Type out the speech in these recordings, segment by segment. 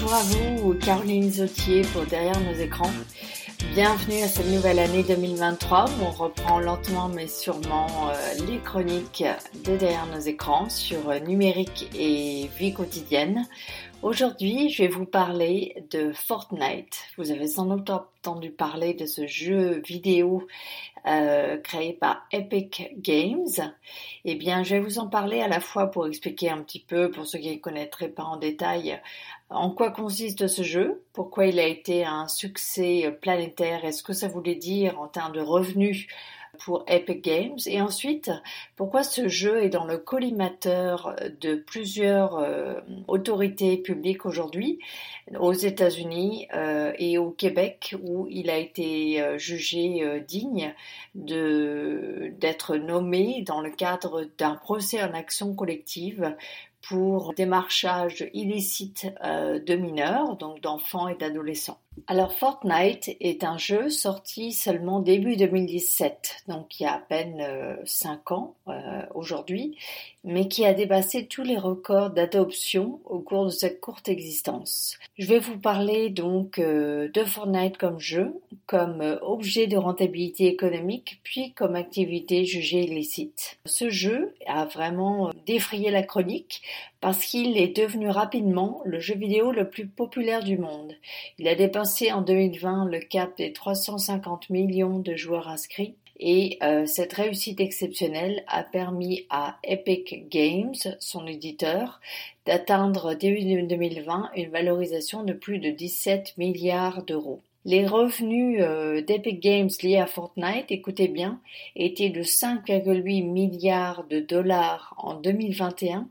Bonjour à vous, Caroline Zotier pour Derrière nos écrans. Bienvenue à cette nouvelle année 2023 où on reprend lentement mais sûrement euh, les chroniques de Derrière nos écrans sur euh, numérique et vie quotidienne. Aujourd'hui, je vais vous parler de Fortnite. Vous avez sans doute entendu parler de ce jeu vidéo euh, créé par Epic Games. Eh bien, je vais vous en parler à la fois pour expliquer un petit peu, pour ceux qui ne connaîtraient pas en détail, en quoi consiste ce jeu, pourquoi il a été un succès planétaire? Et ce que ça voulait dire en termes de revenus pour Epic Games? Et ensuite pourquoi ce jeu est dans le collimateur de plusieurs euh, autorités publiques aujourd'hui aux États-Unis euh, et au Québec où il a été euh, jugé digne d'être nommé dans le cadre d'un procès en action collective pour démarchage illicite de mineurs, donc d'enfants et d'adolescents. Alors Fortnite est un jeu sorti seulement début 2017, donc il y a à peine 5 euh, ans euh, aujourd'hui, mais qui a dépassé tous les records d'adoption au cours de cette courte existence. Je vais vous parler donc euh, de Fortnite comme jeu, comme objet de rentabilité économique, puis comme activité jugée illicite. Ce jeu a vraiment défrayé la chronique parce qu'il est devenu rapidement le jeu vidéo le plus populaire du monde. Il a dépassé en 2020 le cap des 350 millions de joueurs inscrits et euh, cette réussite exceptionnelle a permis à Epic Games, son éditeur, d'atteindre début 2020 une valorisation de plus de 17 milliards d'euros. Les revenus euh, d'Epic Games liés à Fortnite, écoutez bien, étaient de 5,8 milliards de dollars en 2021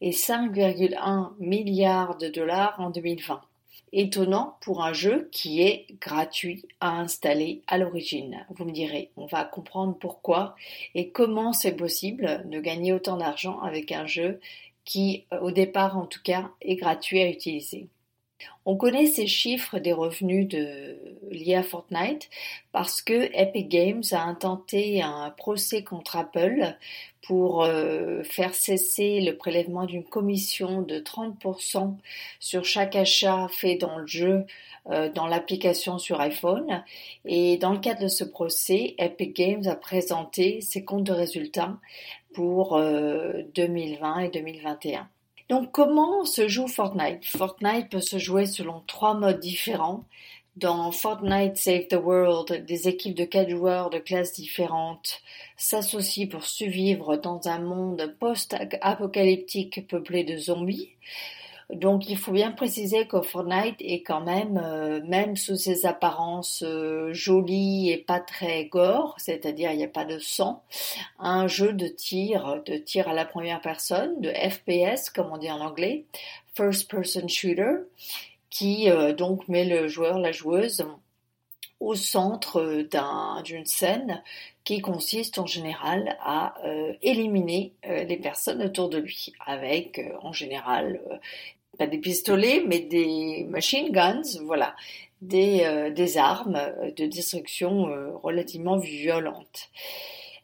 et 5,1 milliards de dollars en 2020. Étonnant pour un jeu qui est gratuit à installer à l'origine. Vous me direz, on va comprendre pourquoi et comment c'est possible de gagner autant d'argent avec un jeu qui, au départ en tout cas, est gratuit à utiliser. On connaît ces chiffres des revenus de, liés à Fortnite parce que Epic Games a intenté un procès contre Apple pour euh, faire cesser le prélèvement d'une commission de 30% sur chaque achat fait dans le jeu euh, dans l'application sur iPhone. Et dans le cadre de ce procès, Epic Games a présenté ses comptes de résultats pour 2020 euh, et 2021. Donc comment se joue Fortnite? Fortnite peut se jouer selon trois modes différents. Dans Fortnite Save the World, des équipes de quatre joueurs de classes différentes s'associent pour survivre dans un monde post-apocalyptique peuplé de zombies. Donc il faut bien préciser que Fortnite est quand même, euh, même sous ses apparences euh, jolies et pas très gore, c'est-à-dire il n'y a pas de sang, un jeu de tir, de tir à la première personne, de FPS comme on dit en anglais, First Person Shooter, qui euh, donc met le joueur, la joueuse au centre d'une scène qui consiste en général à éliminer les personnes autour de lui, avec en général pas des pistolets, mais des machine guns, voilà, des, euh, des armes de destruction euh, relativement violentes.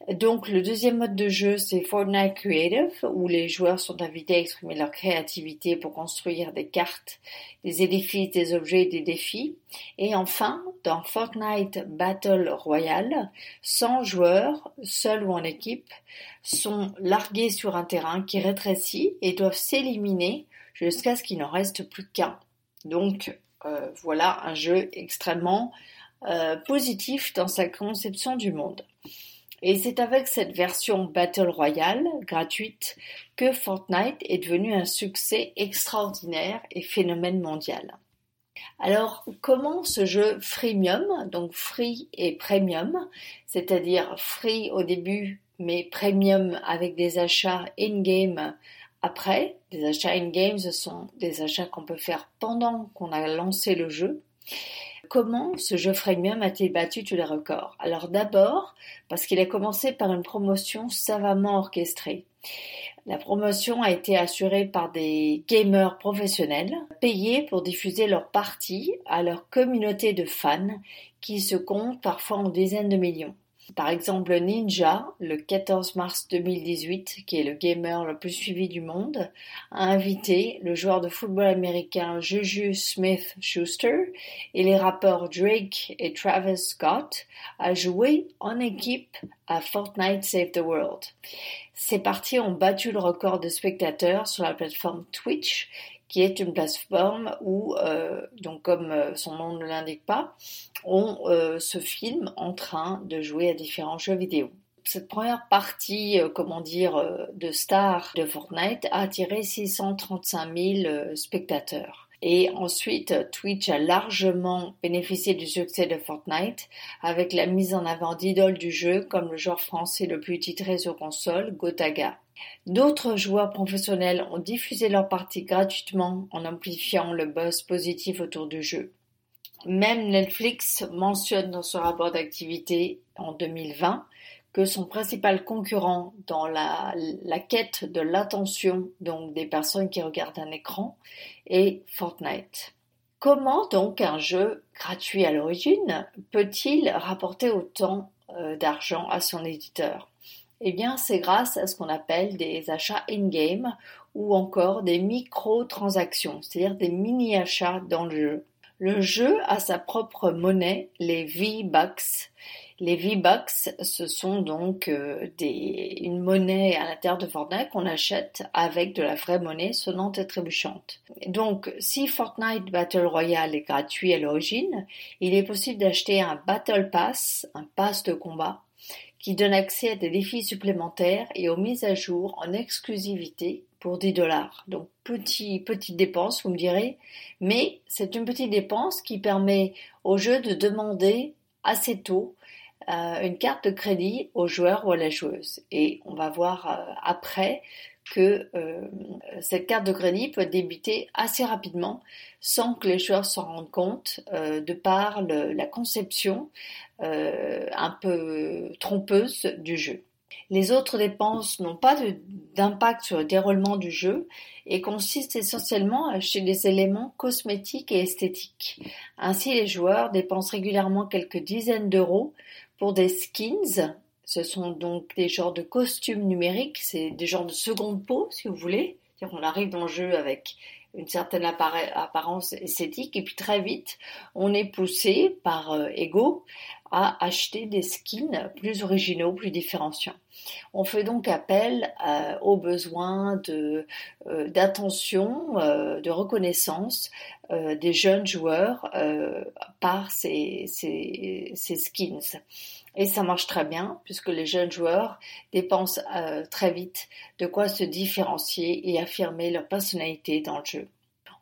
Donc le deuxième mode de jeu, c'est Fortnite Creative, où les joueurs sont invités à exprimer leur créativité pour construire des cartes, des édifices, des objets, des défis. Et enfin, dans Fortnite Battle Royale, 100 joueurs, seuls ou en équipe, sont largués sur un terrain qui rétrécit et doivent s'éliminer jusqu'à ce qu'il n'en reste plus qu'un. Donc euh, voilà un jeu extrêmement euh, positif dans sa conception du monde. Et c'est avec cette version Battle Royale gratuite que Fortnite est devenu un succès extraordinaire et phénomène mondial. Alors, comment ce jeu freemium, donc free et premium, c'est-à-dire free au début, mais premium avec des achats in-game après, des achats in-game, ce sont des achats qu'on peut faire pendant qu'on a lancé le jeu. Comment ce jeu freemium a-t-il battu tous les records? Alors d'abord, parce qu'il a commencé par une promotion savamment orchestrée. La promotion a été assurée par des gamers professionnels, payés pour diffuser leurs parties à leur communauté de fans qui se comptent parfois en dizaines de millions. Par exemple, Ninja, le 14 mars 2018, qui est le gamer le plus suivi du monde, a invité le joueur de football américain Juju Smith-Schuster et les rappeurs Drake et Travis Scott à jouer en équipe à Fortnite Save the World. Ces parties ont battu le record de spectateurs sur la plateforme Twitch qui est une plateforme où, euh, donc comme euh, son nom ne l'indique pas, on euh, se filme en train de jouer à différents jeux vidéo. Cette première partie, comment dire, de star de Fortnite a attiré 635 000 spectateurs. Et ensuite, Twitch a largement bénéficié du succès de Fortnite avec la mise en avant d'idoles du jeu comme le joueur français le plus titré sur console, Gotaga. D'autres joueurs professionnels ont diffusé leurs parties gratuitement en amplifiant le buzz positif autour du jeu. Même Netflix mentionne dans son rapport d'activité en 2020 que son principal concurrent dans la, quête de l'attention des personnes qui regardent un écran est Fortnite. Comment donc un jeu gratuit à l'origine peut-il rapporter autant euh, d'argent à son éditeur? Eh bien, c'est grâce à ce qu'on appelle des achats in-game ou encore des micro-transactions, c'est-à-dire des mini-achats dans le jeu. Le jeu a sa propre monnaie, les V-Bucks, les V-Bucks, ce sont donc euh, une monnaie à l'intérieur de Fortnite qu'on achète avec de la vraie monnaie sonnante et trébuchante. Donc, si Fortnite Battle Royale est gratuit à l'origine, il est possible d'acheter un Battle Pass, un pass de combat, qui donne accès à des défis supplémentaires et aux mises à jour en exclusivité pour 10 dollars. Donc, petit, petite dépense, vous me direz, mais c'est une petite dépense qui permet au jeu de demander assez tôt euh, une carte de crédit au joueur ou à la joueuse. Et on va voir euh, après que euh, cette carte de crédit peut débitée assez rapidement sans que les joueurs s'en rendent compte de par la conception un peu trompeuse du jeu. Les autres dépenses n'ont pas d'impact sur le déroulement du jeu et consistent essentiellement à acheter des éléments cosmétiques et esthétiques. Ainsi, les joueurs dépensent régulièrement quelques dizaines d'euros pour des skins, ce sont donc des genres de costumes numériques, c'est des genres de seconde peau, si vous voulez. On arrive dans le jeu avec une certaine apparence esthétique et puis très vite, on est poussé par euh, ego à acheter des skins plus originaux, plus différenciants. On fait donc appel euh, aux besoins euh, d'attention, de reconnaissance des jeunes joueurs par ces, skins. Et ça marche très bien puisque les jeunes joueurs dépensent euh, très vite de quoi se différencier et affirmer leur personnalité dans le jeu.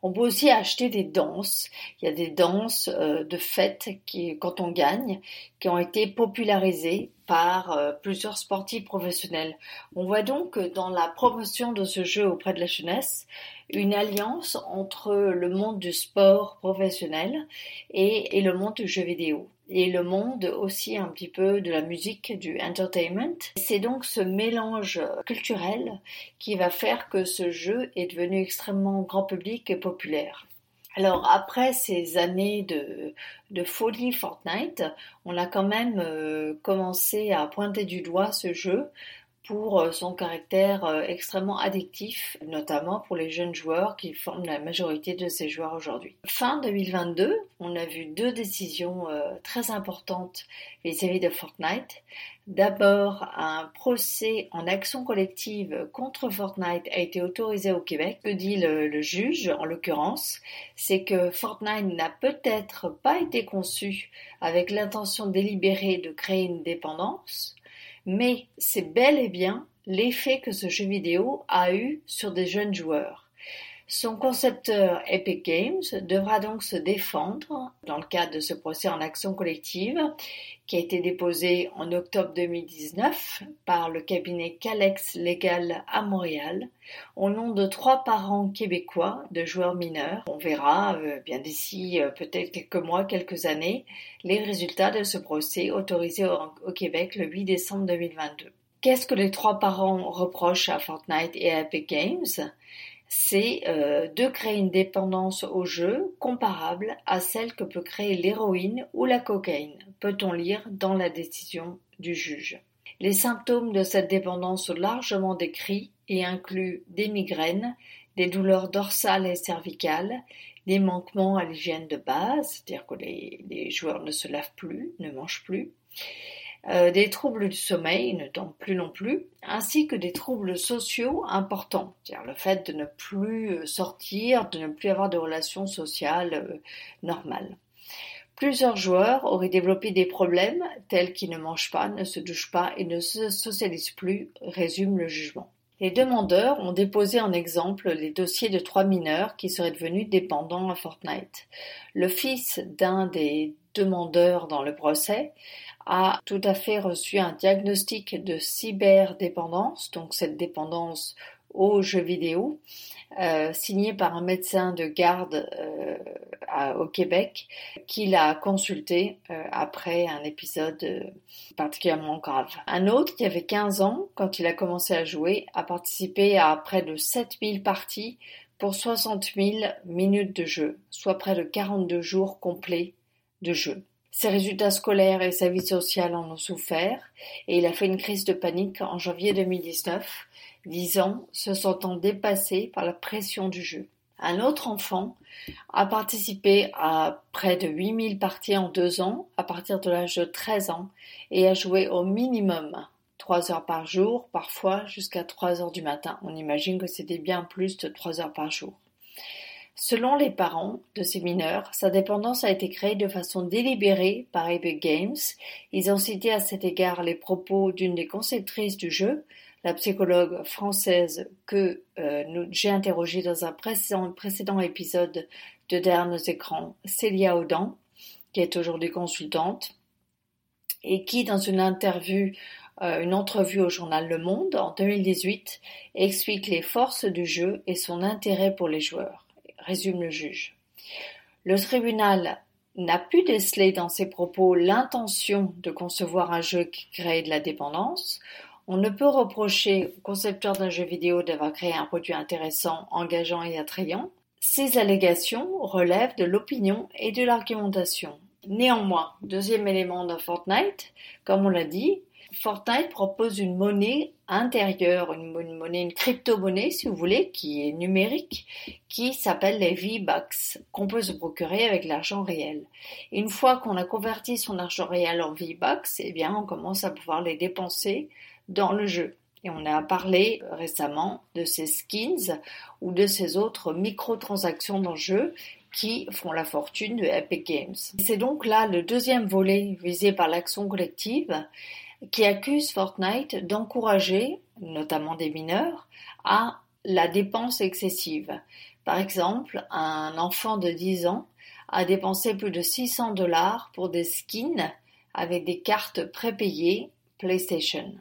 On peut aussi acheter des danses. Il y a des danses euh, de fête qui, quand on gagne, qui ont été popularisées par euh, plusieurs sportifs professionnels. On voit donc dans la promotion de ce jeu auprès de la jeunesse une alliance entre le monde du sport professionnel et, et le monde du jeu vidéo et le monde aussi un petit peu de la musique, du entertainment. C'est donc ce mélange culturel qui va faire que ce jeu est devenu extrêmement grand public et populaire. Alors après ces années de, de, folie Fortnite, on a quand même euh, commencé à pointer du doigt ce jeu pour euh, son caractère euh, extrêmement addictif, notamment pour les jeunes joueurs qui forment la majorité de ces joueurs aujourd'hui. Fin 2022, on a vu deux décisions euh, très importantes vis-à-vis de Fortnite. D'abord, un procès en action collective contre Fortnite a été autorisé au Québec. Que dit le, le juge en l'occurrence? C'est que Fortnite n'a peut-être pas été conçu avec l'intention délibérée de créer une dépendance, mais c'est bel et bien l'effet que ce jeu vidéo a eu sur des jeunes joueurs. Son concepteur Epic Games devra donc se défendre dans le cadre de ce procès en action collective qui a été déposé en octobre 2019 par le cabinet Calex Legal à Montréal au nom de trois parents québécois de joueurs mineurs. On verra euh, bien d'ici euh, peut-être quelques mois, quelques années, les résultats de ce procès autorisé au, Québec le 8 décembre 2022. Qu'est-ce que les trois parents reprochent à Fortnite et à Epic Games? C'est euh, de créer une dépendance au jeu comparable à celle que peut créer l'héroïne ou la cocaïne, peut-on lire dans la décision du juge. Les symptômes de cette dépendance sont largement décrits et incluent des migraines, des douleurs dorsales et cervicales, des manquements à l'hygiène de base, c'est-à-dire que les, joueurs ne se lavent plus, ne mangent plus, euh, des troubles du sommeil, ne dorment plus non plus, ainsi que des troubles sociaux importants, c'est-à-dire le fait de ne plus euh, sortir, de ne plus avoir de relations sociales euh, normales. Plusieurs joueurs auraient développé des problèmes tels qu'ils ne mangent pas, ne se douchent pas et ne se socialisent plus, résume le jugement. Les demandeurs ont déposé en exemple les dossiers de trois mineurs qui seraient devenus dépendants à Fortnite. Le fils d'un des demandeurs dans le procès a tout à fait reçu un diagnostic de cyberdépendance, donc cette dépendance aux jeux vidéo, euh, signé par un médecin de garde euh, au Québec, qu'il a consulté euh, après un épisode particulièrement grave. Un autre qui avait 15 ans, quand il a commencé à jouer, a participé à près de 7000 parties pour 60 000 minutes de jeu, soit près de 42 jours complets de jeu. Ses résultats scolaires et sa vie sociale en ont souffert et il a fait une crise de panique en janvier 2019 disant se sentant dépassé par la pression du jeu. Un autre enfant a participé à près de 8000 parties en deux ans à partir de l'âge de 13 ans et a joué au minimum 3 heures par jour, parfois jusqu'à 3 heures du matin. On imagine que c'était bien plus de 3 heures par jour. Selon les parents de ces mineurs, sa dépendance a été créée de façon délibérée par Epic Games. Ils ont cité à cet égard les propos d'une des conceptrices du jeu, la psychologue française que euh, j'ai interrogée dans un précédent, épisode de Derrière nos écrans, Célia Audan, qui est aujourd'hui consultante, et qui, dans une interview, euh, une entrevue au journal Le Monde en 2018, explique les forces du jeu et son intérêt pour les joueurs, résume le juge. Le tribunal n'a pu déceler dans ses propos l'intention de concevoir un jeu qui crée de la dépendance, on ne peut reprocher au concepteur d'un jeu vidéo d'avoir créé un produit intéressant, engageant et attrayant. Ces allégations relèvent de l'opinion et de l'argumentation. Néanmoins, deuxième élément de Fortnite, comme on l'a dit, Fortnite propose une monnaie intérieure, une, monnaie, une crypto-monnaie si vous voulez, qui est numérique, qui s'appelle les V-Bucks, qu'on peut se procurer avec l'argent réel. une fois qu'on a converti son argent réel en V-Bucks, eh bien on commence à pouvoir les dépenser dans le jeu. Et on a parlé récemment de ces skins ou de ces autres microtransactions dans le jeu qui font la fortune de Epic Games. C'est donc là le deuxième volet visé par l'action collective qui accuse Fortnite d'encourager, notamment des mineurs, à la dépense excessive. Par exemple, un enfant de 10 ans a dépensé plus de 600 dollars pour des skins avec des cartes prépayées PlayStation.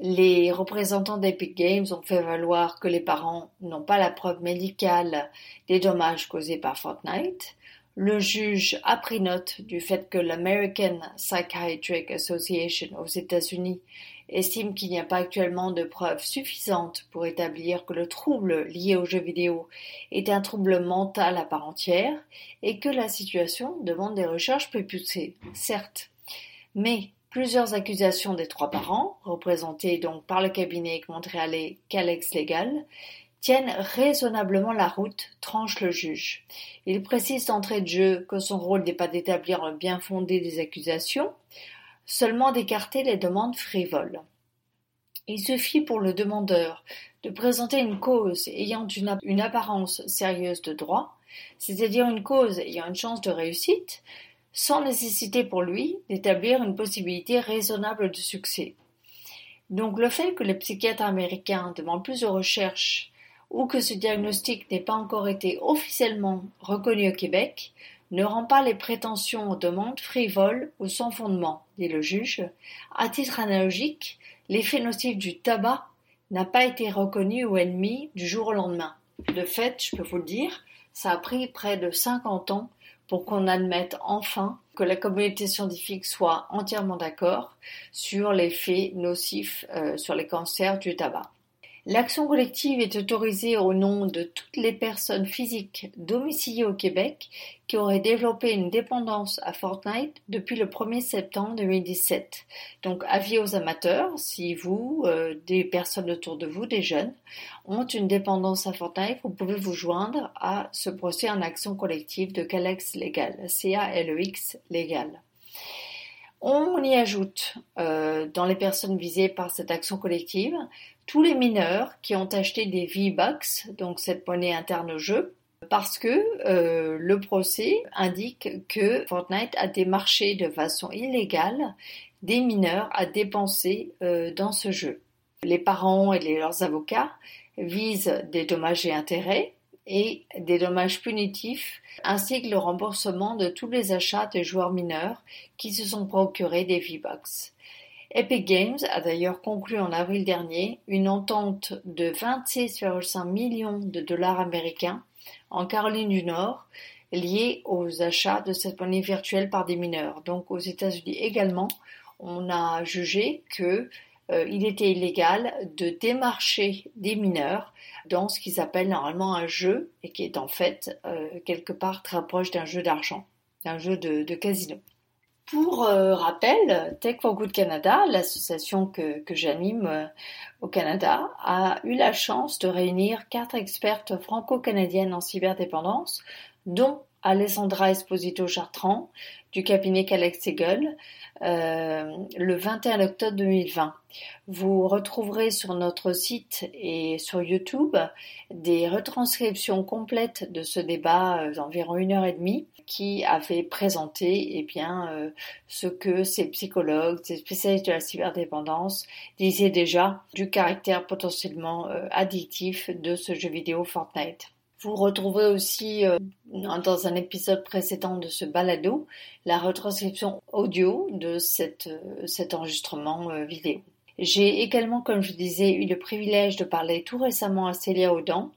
Les représentants d'Epic Games ont fait valoir que les parents n'ont pas la preuve médicale des dommages causés par Fortnite. Le juge a pris note du fait que l'American Psychiatric Association aux États-Unis estime qu'il n'y a pas actuellement de preuves suffisantes pour établir que le trouble lié aux jeux vidéo est un trouble mental à part entière et que la situation demande des recherches plus poussées, certes. Mais Plusieurs accusations des trois parents, représentés donc par le cabinet montréalais Calex Legal, tiennent raisonnablement la route, tranche le juge. Il précise d'entrée de jeu que son rôle n'est pas d'établir le bien fondé des accusations, seulement d'écarter les demandes frivoles. Il suffit pour le demandeur de présenter une cause ayant une, une apparence sérieuse de droit, c'est-à-dire une cause ayant une chance de réussite, sans nécessité pour lui d'établir une possibilité raisonnable de succès. Donc le fait que les psychiatres américains demandent plus de recherches ou que ce diagnostic n'ait pas encore été officiellement reconnu au Québec ne rend pas les prétentions aux demandes frivoles ou sans fondement, dit le juge. À titre analogique, l'effet nocif du tabac n'a pas été reconnu ou ennemi du jour au lendemain. De fait, je peux vous le dire, ça a pris près de 50 ans pour qu'on admette enfin que la communauté scientifique soit entièrement d'accord sur l'effet nocif euh, sur les cancers du tabac. L'action collective est autorisée au nom de toutes les personnes physiques domiciliées au Québec qui auraient développé une dépendance à Fortnite depuis le 1er septembre 2017. Donc avis aux amateurs, si vous, euh, des personnes autour de vous, des jeunes, ont une dépendance à Fortnite, vous pouvez vous joindre à ce procès en action collective de Calex Légal, C-A-L-E-X Légal. On y ajoute, euh, dans les personnes visées par cette action collective, tous les mineurs qui ont acheté des V-Bucks, donc cette monnaie interne au jeu, parce que euh, le procès indique que Fortnite a démarché de façon illégale des mineurs à dépenser euh, dans ce jeu. Les parents et leurs avocats visent des dommages et intérêts et des dommages punitifs ainsi que le remboursement de tous les achats des joueurs mineurs qui se sont procurés des V-Bucks. Epic Games a d'ailleurs conclu en avril dernier une entente de 26,5 millions de dollars américains en Caroline du Nord liée aux achats de cette monnaie virtuelle par des mineurs. Donc aux États-Unis également, on a jugé que euh, il était illégal de démarcher des mineurs dans ce qu'ils appellent normalement un jeu et qui est en fait euh, quelque part très proche d'un jeu d'argent, d'un jeu de casino. Pour euh, rappel, Tech for Good Canada, l'association que, j'anime euh, au Canada, a eu la chance de réunir quatre expertes franco-canadiennes en cyberdépendance, dont Alessandra Esposito Chartrand du cabinet Calex Segel euh, le 21 octobre 2020. Vous retrouverez sur notre site et sur YouTube des retranscriptions complètes de ce débat euh, d'environ une heure et demie qui avait présenté eh bien, euh, ce que ces psychologues, ces spécialistes de la cyberdépendance disaient déjà du caractère potentiellement addictif de ce jeu vidéo Fortnite. Vous retrouvez aussi euh, dans un épisode précédent de ce balado la retranscription audio de cette, euh, cet enregistrement euh, vidéo. J'ai également, comme je disais, eu le privilège de parler tout récemment à Célia Audan,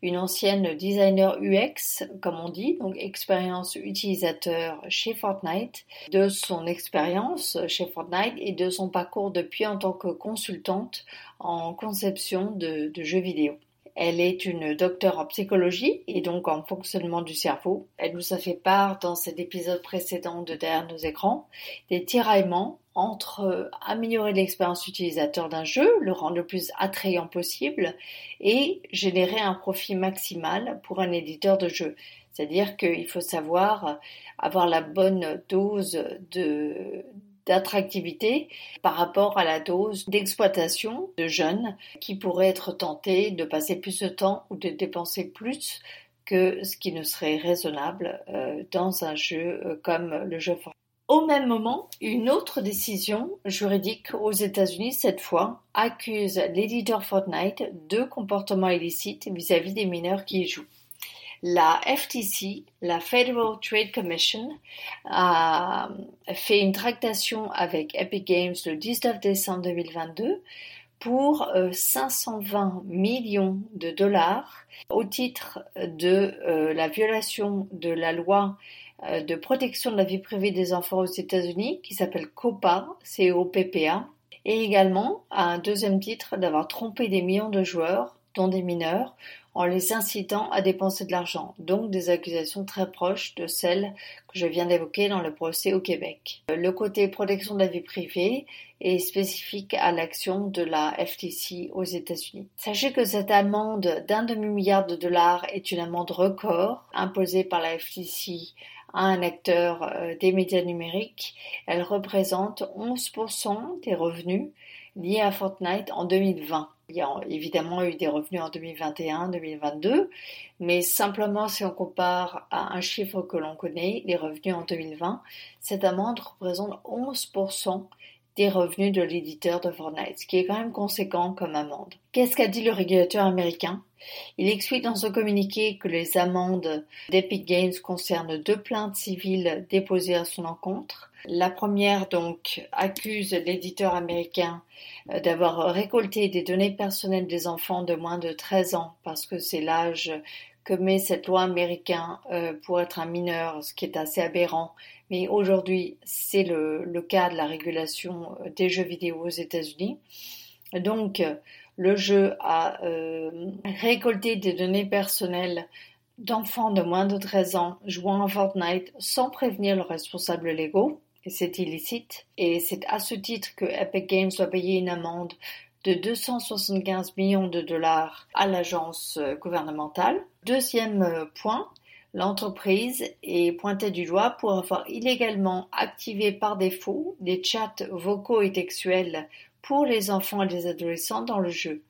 une ancienne designer UX, comme on dit, donc expérience utilisateur chez Fortnite, de son expérience chez Fortnite et de son parcours depuis en tant que consultante en conception de jeux vidéo. Elle est une docteure en psychologie et donc en fonctionnement du cerveau. Elle nous a fait part dans cet épisode précédent de Derrière nos écrans des tiraillements entre euh, améliorer l'expérience utilisateur d'un jeu, le rendre le plus attrayant possible et générer un profit maximal pour un éditeur de jeu. C'est-à-dire qu'il faut savoir avoir la bonne dose de, d'attractivité par rapport à la dose d'exploitation de jeunes qui pourraient être tentés de passer plus de temps ou de dépenser plus que ce qui ne serait raisonnable euh, dans un jeu euh, comme le jeu Fortnite. Au même moment, une autre décision juridique aux États-Unis, cette fois, accuse l'éditeur Fortnite de comportements illicites vis-à-vis des mineurs qui y jouent. La FTC, la Federal Trade Commission, a fait une tractation avec Epic Games le 19 décembre 2022 pour 520 euh, millions de dollars au titre de euh, la violation de la loi de protection de la vie privée des enfants aux États-Unis qui s'appelle COPA, C-O-P-P-A, et également à un deuxième titre d'avoir trompé des millions de joueurs, dont des mineurs, en les incitant à dépenser de l'argent, donc des accusations très proches de celles que je viens d'évoquer dans le procès au Québec. Le côté protection de la vie privée est spécifique à l'action de la FTC aux États-Unis. Sachez que cette amende d'un demi-milliard de dollars est une amende record imposée par la FTC à un acteur euh, des médias numériques. Elle représente 11% des revenus liés à Fortnite en 2020. Il y a évidemment eu des revenus en 2021, 2022, mais simplement si on compare à un chiffre que l'on connaît, les revenus en 2020, cette amende représente 11% des revenus de l'éditeur de Fortnite, ce qui est quand même conséquent comme amende. Qu'est-ce qu'a dit le régulateur américain? Il explique dans ce communiqué que les amendes d'Epic Games concernent deux plaintes civiles déposées à son encontre. La première donc accuse l'éditeur américain euh, d'avoir récolté des données personnelles des enfants de moins de 13 ans parce que c'est l'âge que met cette loi américaine euh, pour être un mineur, ce qui est assez aberrant mais aujourd'hui c'est le, cas de la régulation euh, des jeux vidéo aux États-Unis. Donc Le jeu a euh, récolté des données personnelles d'enfants de moins de 13 ans jouant à Fortnite sans prévenir leurs responsables légaux, et c'est illicite. Et c'est à ce titre que Epic Games doit payer une amende de 275 millions de dollars à l'agence euh, gouvernementale. Deuxième euh, point, l'entreprise est pointée du doigt pour avoir illégalement activé par défaut des chats vocaux et textuels pour les enfants et les adolescents dans le jeu.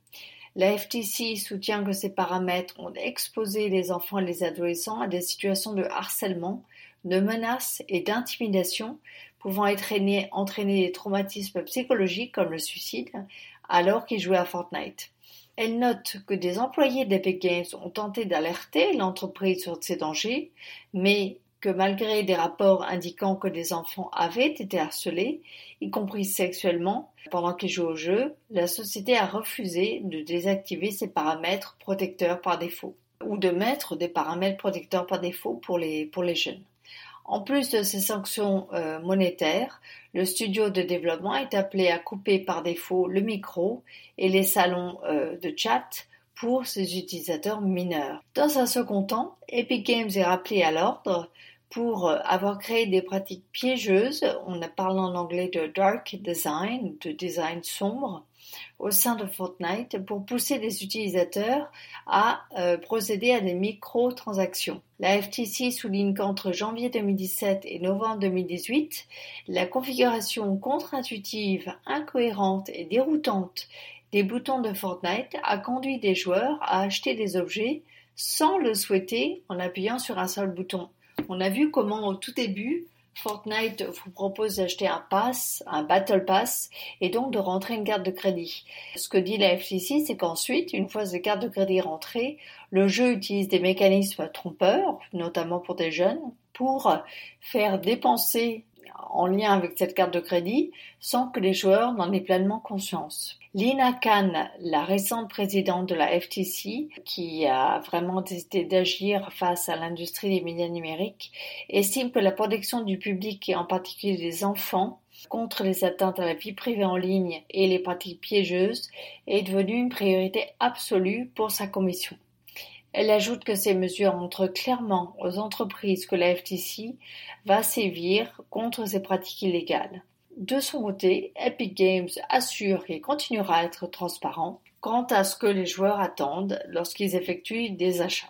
La FTC soutient que ces paramètres ont exposé les enfants et les adolescents à des situations de harcèlement, de menaces et d'intimidation pouvant entraîner des traumatismes psychologiques comme le suicide alors qu'ils jouaient à Fortnite. Elle note que des employés d'Epic Games ont tenté d'alerter l'entreprise sur ces dangers, mais que malgré des rapports indiquant que des enfants avaient été harcelés, y compris sexuellement, pendant qu'ils jouaient au jeu, la société a refusé de désactiver ces paramètres protecteurs par défaut, ou de mettre des paramètres protecteurs par défaut pour les, pour les jeunes. En plus de ces sanctions euh, monétaires, le studio de développement est appelé à couper par défaut le micro et les salons euh, de chat pour ses utilisateurs mineurs. Dans un second temps, Epic Games est rappelé à l'ordre pour euh, avoir créé des pratiques piégeuses, on parle en anglais de dark design, de design sombre, au sein de Fortnite pour pousser les utilisateurs à euh, procéder à des micro-transactions. La FTC souligne qu'entre janvier 2017 et novembre 2018, la configuration contre-intuitive, incohérente et déroutante des boutons de Fortnite a conduit des joueurs à acheter des objets sans le souhaiter en appuyant sur un seul bouton. On a vu comment au tout début, Fortnite vous propose d'acheter un pass, un Battle Pass, et donc de rentrer une carte de crédit. Ce que dit la FTC, c'est qu'ensuite, une fois ces cartes de crédit rentrées, le jeu utilise des mécanismes trompeurs, notamment pour des jeunes, pour faire dépenser en lien avec cette carte de crédit sans que les joueurs n'en aient pleinement conscience. Lina Khan, la récente présidente de la FTC, qui a vraiment décidé d'agir face à l'industrie des médias numériques, estime que la protection du public et en particulier des enfants contre les atteintes à la vie privée en ligne et les pratiques piégeuses est devenue une priorité absolue pour sa commission. Elle ajoute que ces mesures montrent clairement aux entreprises que la FTC va sévir contre ces pratiques illégales. De son côté, Epic Games assure qu'il continuera à être transparent quant à ce que les joueurs attendent lorsqu'ils effectuent des achats.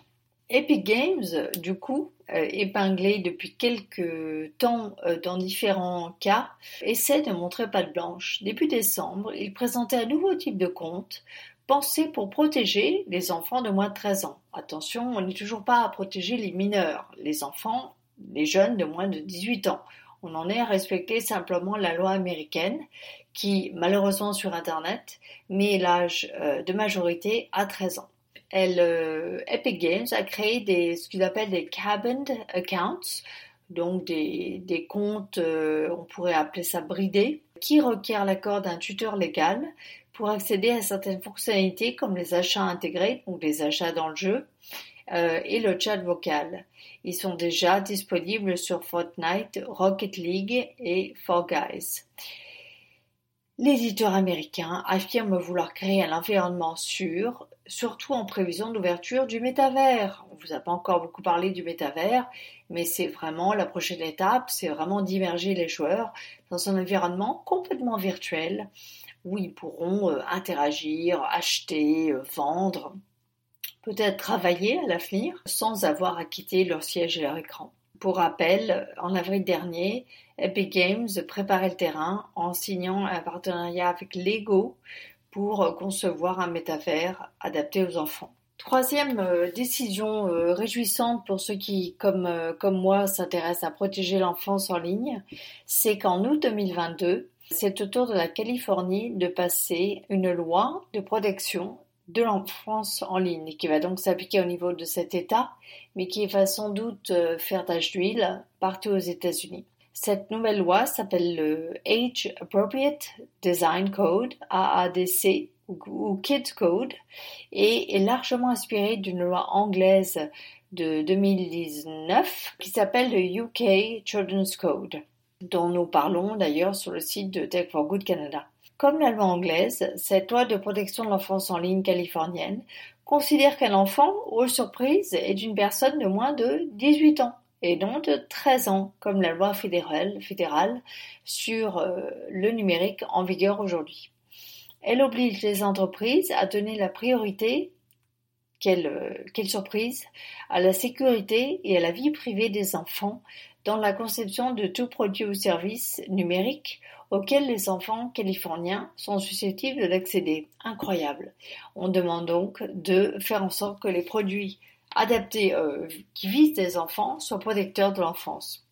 Epic Games, du coup, euh, épinglé depuis quelques temps euh, dans différents cas, essaie de montrer patte blanche. Début décembre, il présentait un nouveau type de compte pensé pour protéger les enfants de moins de 13 ans. Attention, on n'est toujours pas à protéger les mineurs, les enfants, les jeunes de moins de 18 ans. On en est à respecter simplement la loi américaine qui, malheureusement sur Internet, met l'âge euh, de majorité à 13 ans. Euh, Epic Games a créé ce qu'ils appellent des cabined accounts, donc des, des comptes, euh, on pourrait appeler ça bridés, qui requièrent l'accord d'un tuteur légal pour accéder à certaines fonctionnalités comme les achats intégrés, donc les achats dans le jeu, euh, et le chat vocal. Ils sont déjà disponibles sur Fortnite, Rocket League et Fall Guys. L'éditeur américain affirme vouloir créer un environnement sûr, surtout en prévision d'ouverture du métavers. On vous a pas encore beaucoup parlé du métavers, mais c'est vraiment la prochaine étape, c'est vraiment d'immerger les joueurs dans un environnement complètement virtuel où ils pourront euh, interagir, acheter, euh, vendre, peut-être travailler à l'avenir sans avoir à quitter leur siège et leur écran. Pour rappel, en avril dernier, Epic Games préparait le terrain en signant un partenariat avec Lego pour concevoir un métavers adapté aux enfants. Troisième euh, décision réjouissante pour ceux qui, comme, comme moi, s'intéressent à protéger l'enfance en ligne, c'est qu'en août 2022, c'est au tour de la Californie de passer une loi de protection de l'enfance en ligne qui va donc s'appliquer au niveau de cet État, mais qui va sans doute euh, faire tache d'huile partout aux États-Unis. Cette nouvelle loi s'appelle le Age Appropriate Design Code, AADC ou Kids Code, et est largement inspirée d'une loi anglaise de 2019 qui s'appelle le UK Children's Code dont nous parlons d'ailleurs sur le site de Tech for Good Canada. Comme la loi anglaise, cette loi de protection de l'enfance en ligne californienne considère qu'un enfant, aux surprises, est une personne de moins de 18 ans et non de 13 ans, comme la loi fédérale, fédérale sur euh, le numérique en vigueur aujourd'hui. Elle oblige les entreprises à donner la priorité, quelle, euh, quelle surprise, à la sécurité et à la vie privée des enfants dans la conception de tout produit ou service numérique auquel les enfants californiens sont susceptibles d'accéder. Incroyable. On demande donc de faire en sorte que les produits adaptés euh, qui visent les enfants soient protecteurs de l'enfance.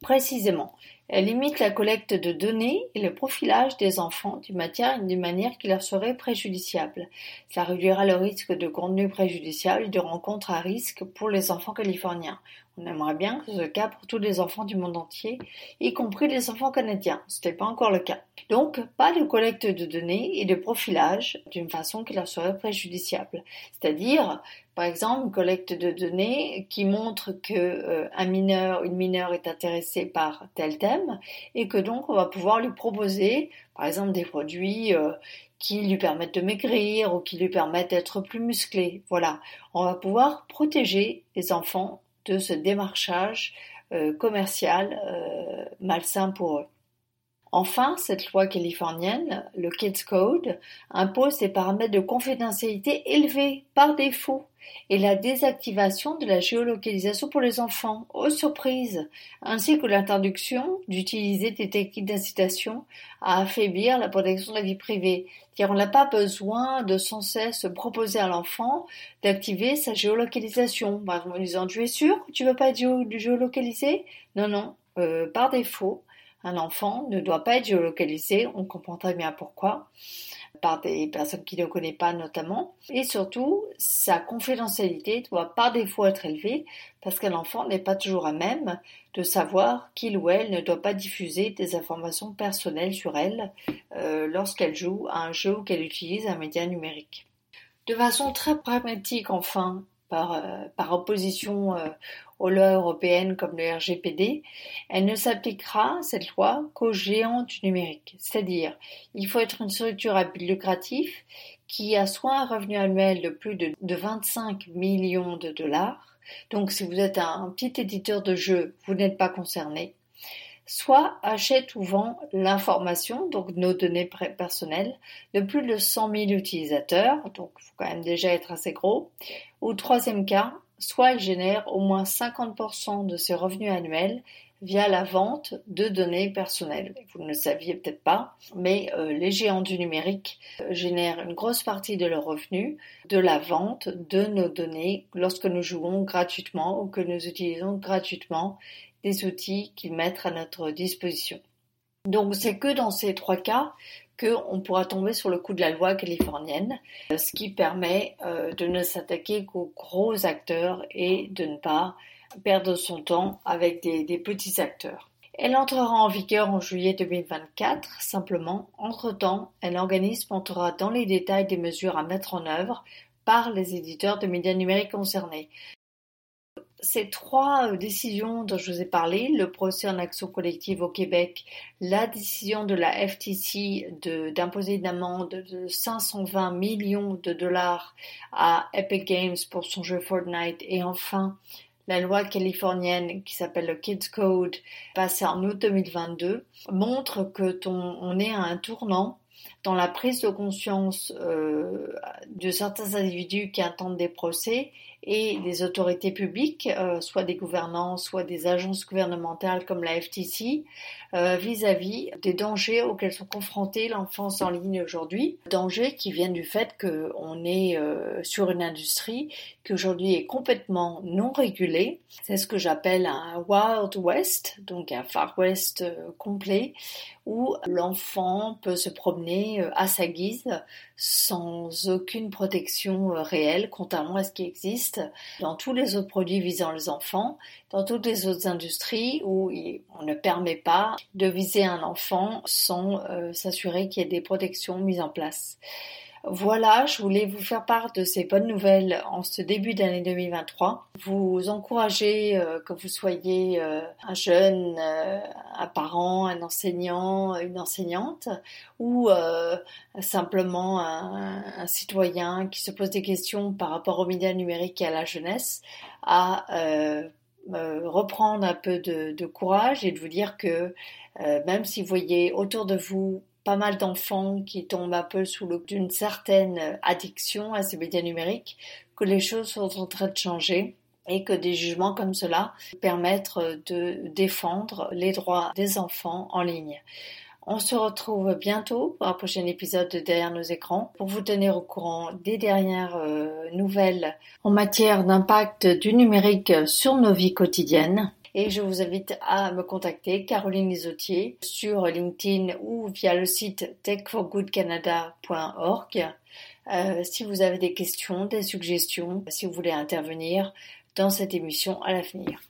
Précisément, elle limite la collecte de données et le profilage des enfants d'une manière qui leur serait préjudiciable. Ça réduira le risque de contenu préjudiciable et de rencontres à risque pour les enfants californiens. On aimerait bien que ce soit le cas pour tous les enfants du monde entier, y compris les enfants canadiens. Ce n'est pas encore le cas. Donc, pas de collecte de données et de profilage d'une façon qui leur serait préjudiciable. C'est-à-dire, par exemple, une collecte de données qui montre que euh, un mineur, une mineure est intéressée par tel thème et que donc on va pouvoir lui proposer, par exemple, des produits euh, qui lui permettent de maigrir ou qui lui permettent d'être plus musclé. Voilà, on va pouvoir protéger les enfants de ce démarchage euh, commercial malsain pour eux. Enfin, cette loi californienne, le Kids Code, impose des paramètres de confidentialité élevés par défaut et la désactivation de la géolocalisation pour les enfants, aux surprises, ainsi que l'interdiction d'utiliser des techniques d'incitation à affaiblir la protection de la vie privée. Car on n'a pas besoin de sans cesse proposer à l'enfant d'activer sa géolocalisation. Par exemple, en disant, tu es sûr que tu veux pas être géolocalisé? Non, non, euh, par défaut, un enfant ne doit pas être géolocalisé, on comprend très bien pourquoi par des personnes qui ne le connaissent pas notamment. Et surtout, sa confidentialité doit par défaut être élevée parce qu'un enfant n'est pas toujours à même de savoir qu'il ou elle ne doit pas diffuser des informations personnelles sur elle euh, lorsqu'elle joue à un jeu ou qu'elle utilise un média numérique. De façon très pragmatique, enfin, par, euh, opposition euh, aux lois européennes comme le RGPD, elle ne s'appliquera, cette loi, qu'aux géants du numérique. C'est-à-dire, il faut être une structure à but lucratif qui a soit un revenu annuel de plus de, 25 millions de dollars, donc si vous êtes un, petit éditeur de jeux, vous n'êtes pas concerné, soit achète ou vend l'information, donc nos données personnelles, de plus de 100 000 utilisateurs, donc il faut quand même déjà être assez gros, ou troisième cas, soit elle génère au moins 50% de ses revenus annuels via la vente de données personnelles. Vous ne le saviez peut-être pas, mais euh, les géants du numérique euh, génèrent une grosse partie de leurs revenus de la vente de nos données lorsque nous jouons gratuitement ou que nous utilisons gratuitement des outils qu'ils mettent à notre disposition. Donc c'est que dans ces trois cas qu'on pourra tomber sur le coup de la loi californienne, euh, ce qui permet euh, de ne s'attaquer qu'aux gros acteurs et de ne pas perdre son temps avec des, petits acteurs. Elle entrera en vigueur en juillet 2024. Simplement, entre-temps, un organisme entrera dans les détails des mesures à mettre en œuvre par les éditeurs de médias numériques concernés ces trois euh, décisions dont je vous ai parlé, le procès en action collective au Québec, la décision de la FTC d'imposer une amende de 520 millions de dollars à Epic Games pour son jeu Fortnite et enfin la loi californienne qui s'appelle le Kids Code passée en août 2022 montrent que on est à un tournant dans la prise de conscience euh, de certains individus qui attendent des procès et des autorités publiques, euh, soit des gouvernants, soit des agences gouvernementales comme la FTC, euh, vis-à-vis des dangers auxquels sont confrontés l'enfance en ligne aujourd'hui. Dangers qui viennent du fait qu'on est euh, sur une industrie qui aujourd'hui est complètement non régulée. C'est ce que j'appelle un Wild West, donc un Far West complet, où l'enfant peut se promener à sa guise sans aucune protection réelle, contrairement à ce qui existe dans tous les autres produits visant les enfants, dans toutes les autres industries où on ne permet pas de viser un enfant sans euh, s'assurer qu'il y ait des protections mises en place. Voilà, je voulais vous faire part de ces bonnes nouvelles en ce début d'année 2023. Vous encourager, euh, que vous soyez euh, un jeune, euh, un parent, un enseignant, une enseignante, ou simplement un, citoyen qui se pose des questions par rapport aux médias numériques et à la jeunesse, à reprendre un peu de, courage et de vous dire que même si vous voyez autour de vous pas mal d'enfants qui tombent un peu sous l'eau d'une certaine addiction à ces médias numériques, que les choses sont en train de changer et que des jugements comme cela permettent de défendre les droits des enfants en ligne. On se retrouve bientôt pour un prochain épisode de Derrière nos écrans pour vous tenir au courant des dernières euh, nouvelles en matière d'impact du numérique sur nos vies quotidiennes et je vous invite à me contacter, Caroline Isotier, sur LinkedIn ou via le site techforgoodcanada.org. Euh, si vous avez des questions, des suggestions, si vous voulez intervenir dans cette émission à l'avenir.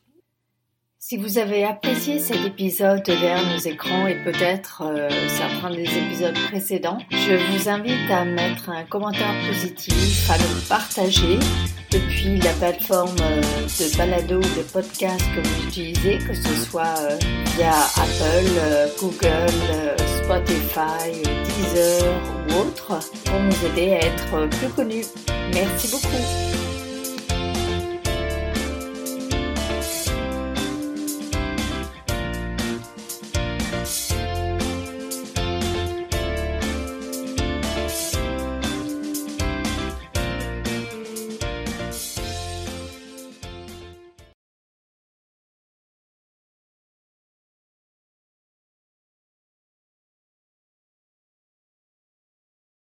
Si vous avez apprécié cet épisode vers nos écrans et peut-être euh, certains des épisodes précédents, je vous invite à mettre un commentaire positif, à le partager depuis la plateforme euh, de balado ou de podcast que vous utilisez, que ce soit euh, via Apple, Google, Spotify, Deezer ou autre, pour nous aider à être plus connus. Merci beaucoup.